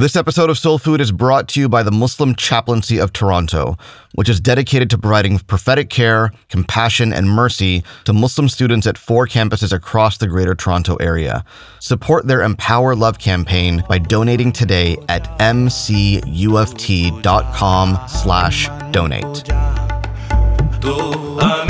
This episode of Soul Food is brought to you by the Muslim Chaplaincy of Toronto, which is dedicated to providing prophetic care, compassion, and mercy to Muslim students at four campuses across the Greater Toronto Area. Support their Empower Love campaign by donating today at mcuft.com/donate.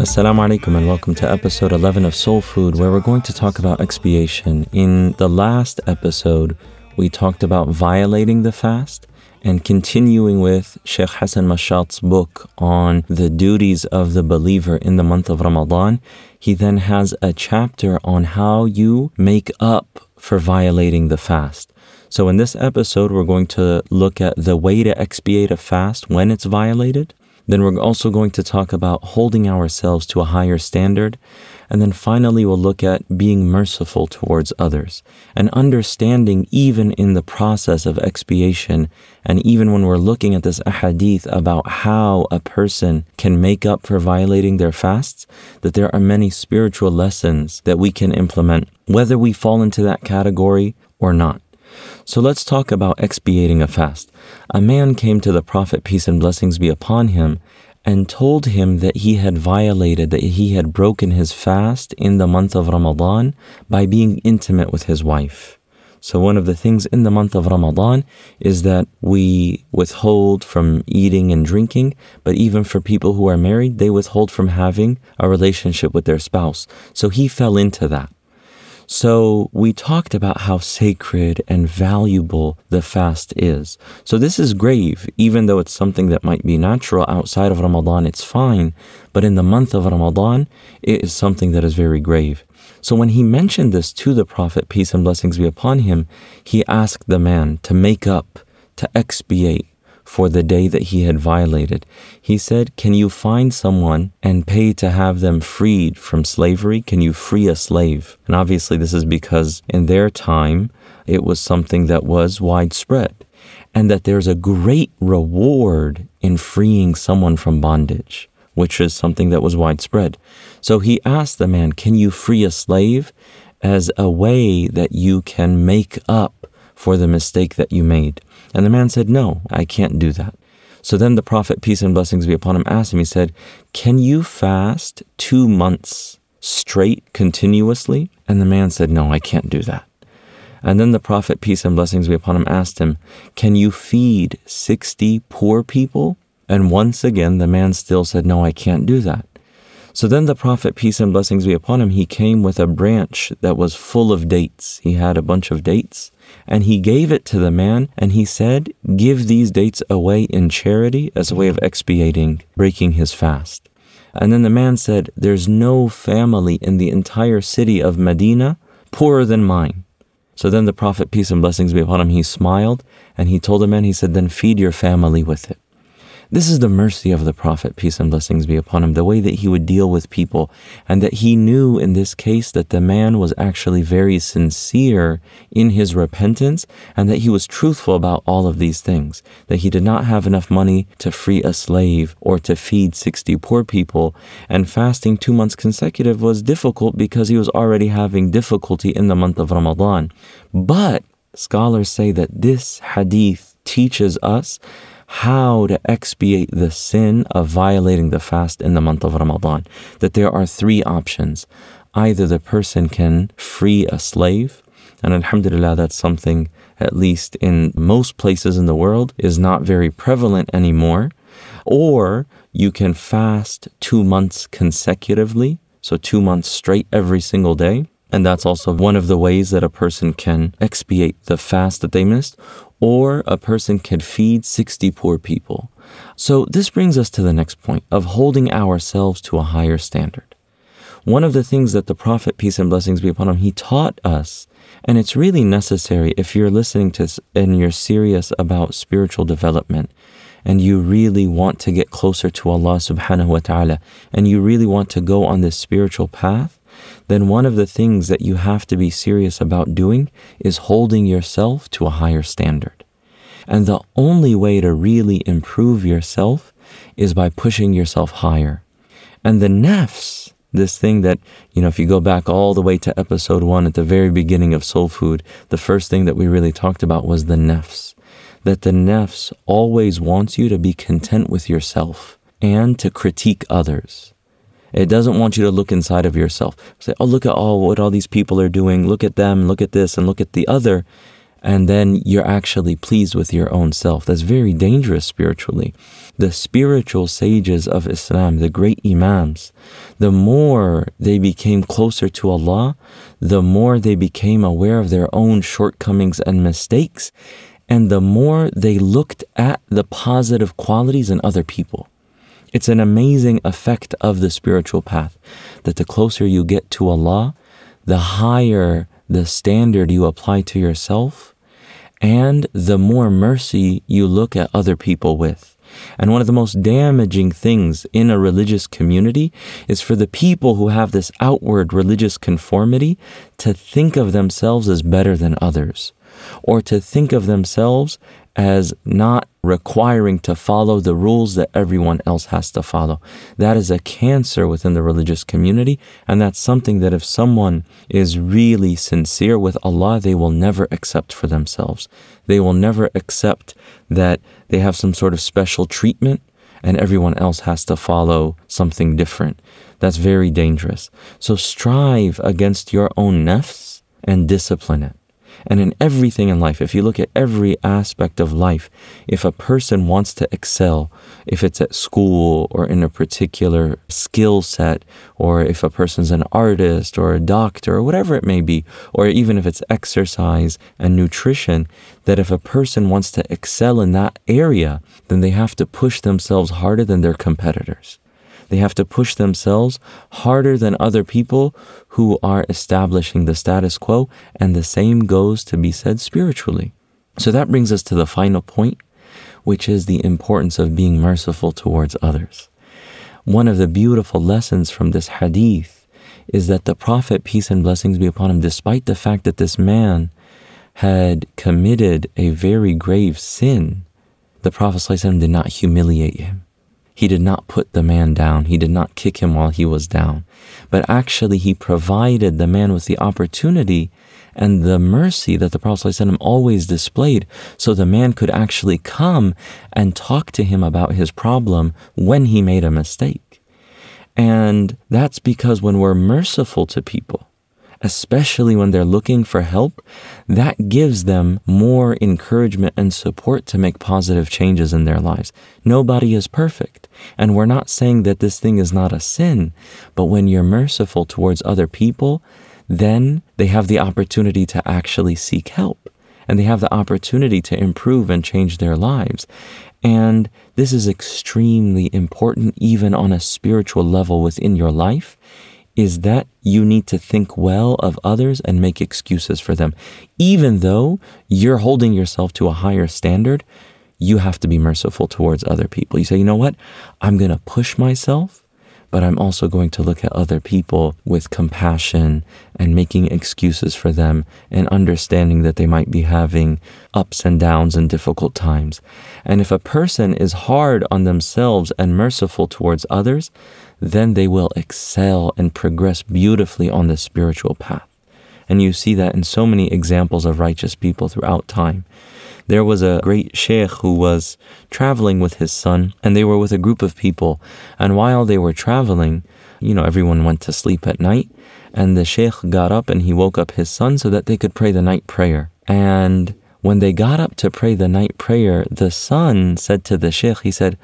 Assalamu alaikum and welcome to episode 11 of Soul Food, where we're going to talk about expiation. In the last episode, we talked about violating the fast and continuing with Sheikh Hassan Mashat's book on the duties of the believer in the month of Ramadan. He then has a chapter on how you make up for violating the fast. So, in this episode, we're going to look at the way to expiate a fast when it's violated. Then we're also going to talk about holding ourselves to a higher standard. And then finally, we'll look at being merciful towards others and understanding, even in the process of expiation, and even when we're looking at this ahadith about how a person can make up for violating their fasts, that there are many spiritual lessons that we can implement, whether we fall into that category or not. So let's talk about expiating a fast. A man came to the Prophet, peace and blessings be upon him, and told him that he had violated, that he had broken his fast in the month of Ramadan by being intimate with his wife. So, one of the things in the month of Ramadan is that we withhold from eating and drinking, but even for people who are married, they withhold from having a relationship with their spouse. So, he fell into that. So we talked about how sacred and valuable the fast is. So this is grave, even though it's something that might be natural outside of Ramadan, it's fine. But in the month of Ramadan, it is something that is very grave. So when he mentioned this to the Prophet, peace and blessings be upon him, he asked the man to make up, to expiate for the day that he had violated. He said, Can you find someone and pay to have them freed from slavery? Can you free a slave? And obviously, this is because in their time, it was something that was widespread. And that there's a great reward in freeing someone from bondage, which is something that was widespread. So he asked the man, Can you free a slave as a way that you can make up for the mistake that you made? And the man said, No, I can't do that. So then the Prophet, peace and blessings be upon him, asked him, He said, Can you fast two months straight continuously? And the man said, No, I can't do that. And then the Prophet, peace and blessings be upon him, asked him, Can you feed 60 poor people? And once again, the man still said, No, I can't do that. So then the Prophet, peace and blessings be upon him, he came with a branch that was full of dates. He had a bunch of dates and he gave it to the man and he said, Give these dates away in charity as a way of expiating breaking his fast. And then the man said, There's no family in the entire city of Medina poorer than mine. So then the Prophet, peace and blessings be upon him, he smiled and he told the man, he said, Then feed your family with it. This is the mercy of the Prophet, peace and blessings be upon him, the way that he would deal with people, and that he knew in this case that the man was actually very sincere in his repentance, and that he was truthful about all of these things, that he did not have enough money to free a slave or to feed 60 poor people, and fasting two months consecutive was difficult because he was already having difficulty in the month of Ramadan. But scholars say that this hadith teaches us how to expiate the sin of violating the fast in the month of Ramadan. That there are three options. Either the person can free a slave, and Alhamdulillah, that's something, at least in most places in the world, is not very prevalent anymore. Or you can fast two months consecutively, so two months straight every single day. And that's also one of the ways that a person can expiate the fast that they missed or a person can feed 60 poor people. So, this brings us to the next point of holding ourselves to a higher standard. One of the things that the Prophet, peace and blessings be upon him, he taught us, and it's really necessary if you're listening to this and you're serious about spiritual development and you really want to get closer to Allah subhanahu wa ta'ala and you really want to go on this spiritual path, then one of the things that you have to be serious about doing is holding yourself to a higher standard. And the only way to really improve yourself is by pushing yourself higher. And the nafs, this thing that, you know, if you go back all the way to episode one at the very beginning of Soul Food, the first thing that we really talked about was the nafs. That the nafs always wants you to be content with yourself and to critique others. It doesn't want you to look inside of yourself. Say, oh, look at all what all these people are doing. Look at them, look at this, and look at the other. And then you're actually pleased with your own self. That's very dangerous spiritually. The spiritual sages of Islam, the great Imams, the more they became closer to Allah, the more they became aware of their own shortcomings and mistakes, and the more they looked at the positive qualities in other people. It's an amazing effect of the spiritual path that the closer you get to Allah, the higher the standard you apply to yourself, and the more mercy you look at other people with. And one of the most damaging things in a religious community is for the people who have this outward religious conformity to think of themselves as better than others, or to think of themselves as not requiring to follow the rules that everyone else has to follow. That is a cancer within the religious community, and that's something that if someone is really sincere with Allah, they will never accept for themselves. They will never accept that they have some sort of special treatment and everyone else has to follow something different. That's very dangerous. So strive against your own nafs and discipline it. And in everything in life, if you look at every aspect of life, if a person wants to excel, if it's at school or in a particular skill set, or if a person's an artist or a doctor or whatever it may be, or even if it's exercise and nutrition, that if a person wants to excel in that area, then they have to push themselves harder than their competitors. They have to push themselves harder than other people who are establishing the status quo, and the same goes to be said spiritually. So that brings us to the final point, which is the importance of being merciful towards others. One of the beautiful lessons from this hadith is that the Prophet, peace and blessings be upon him, despite the fact that this man had committed a very grave sin, the Prophet did not humiliate him. He did not put the man down. He did not kick him while he was down. But actually, he provided the man with the opportunity and the mercy that the Prophet ﷺ always displayed so the man could actually come and talk to him about his problem when he made a mistake. And that's because when we're merciful to people, especially when they're looking for help, that gives them more encouragement and support to make positive changes in their lives. Nobody is perfect. And we're not saying that this thing is not a sin, but when you're merciful towards other people, then they have the opportunity to actually seek help and they have the opportunity to improve and change their lives. And this is extremely important, even on a spiritual level within your life is that you need to think well of others and make excuses for them. Even though you're holding yourself to a higher standard, you have to be merciful towards other people. You say, you know what? I'm going to push myself, but I'm also going to look at other people with compassion and making excuses for them and understanding that they might be having ups and downs and difficult times. And if a person is hard on themselves and merciful towards others, then they will excel and progress beautifully on the spiritual path. And you see that in so many examples of righteous people throughout time. There was a great sheikh who was traveling with his son, and they were with a group of people. And while they were traveling, you know, everyone went to sleep at night, and the sheikh got up and he woke up his son so that they could pray the night prayer. And when they got up to pray the night prayer, the son said to the sheikh, he said,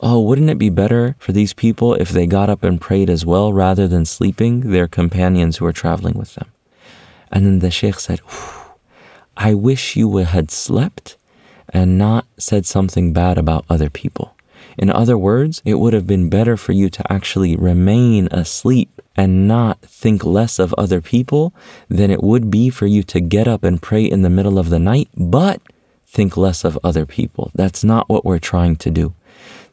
oh, wouldn't it be better for these people if they got up and prayed as well rather than sleeping their companions who were traveling with them? And then the sheikh said, I wish you had slept and not said something bad about other people. In other words, it would have been better for you to actually remain asleep and not think less of other people than it would be for you to get up and pray in the middle of the night, but think less of other people. That's not what we're trying to do.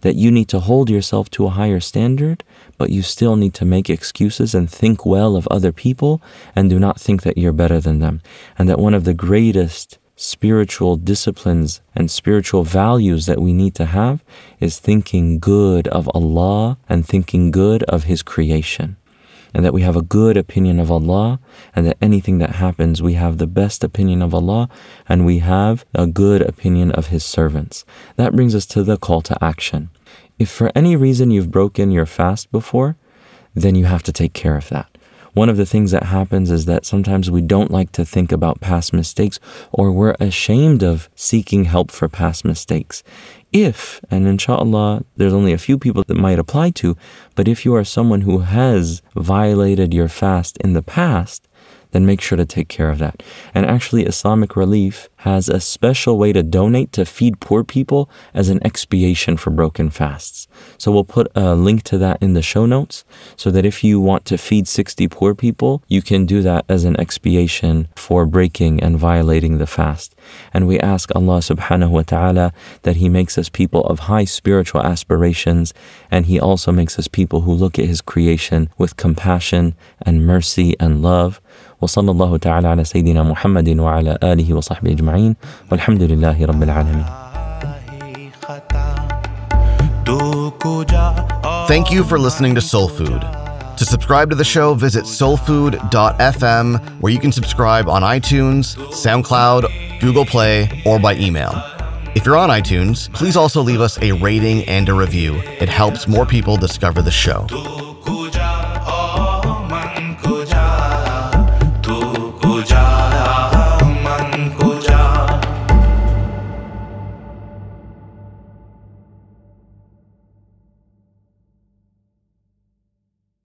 That you need to hold yourself to a higher standard, but you still need to make excuses and think well of other people and do not think that you're better than them. And that one of the greatest spiritual disciplines and spiritual values that we need to have is thinking good of Allah and thinking good of His creation and that we have a good opinion of Allah, and that anything that happens, we have the best opinion of Allah, and we have a good opinion of His servants. That brings us to the call to action. If for any reason you've broken your fast before, then you have to take care of that. One of the things that happens is that sometimes we don't like to think about past mistakes or we're ashamed of seeking help for past mistakes. If, and inshallah, there's only a few people that might apply to, but if you are someone who has violated your fast in the past, then make sure to take care of that. And actually, Islamic Relief has a special way to donate to feed poor people as an expiation for broken fasts. So we'll put a link to that in the show notes so that if you want to feed 60 poor people, you can do that as an expiation for breaking and violating the fast. And we ask Allah subhanahu wa ta'ala that He makes us people of high spiritual aspirations and He also makes us people who look at His creation with compassion and mercy and love. وصلى الله تعالى على سيدنا محمد وعلى آله وصحبه أجمعين والحمد لله رب العالمين Thank you for listening to Soul Food. To subscribe to the show, visit soulfood.fm, where you can subscribe on iTunes, SoundCloud, Google Play, or by email. If you're on iTunes, please also leave us a rating and a review. It helps more people discover the show.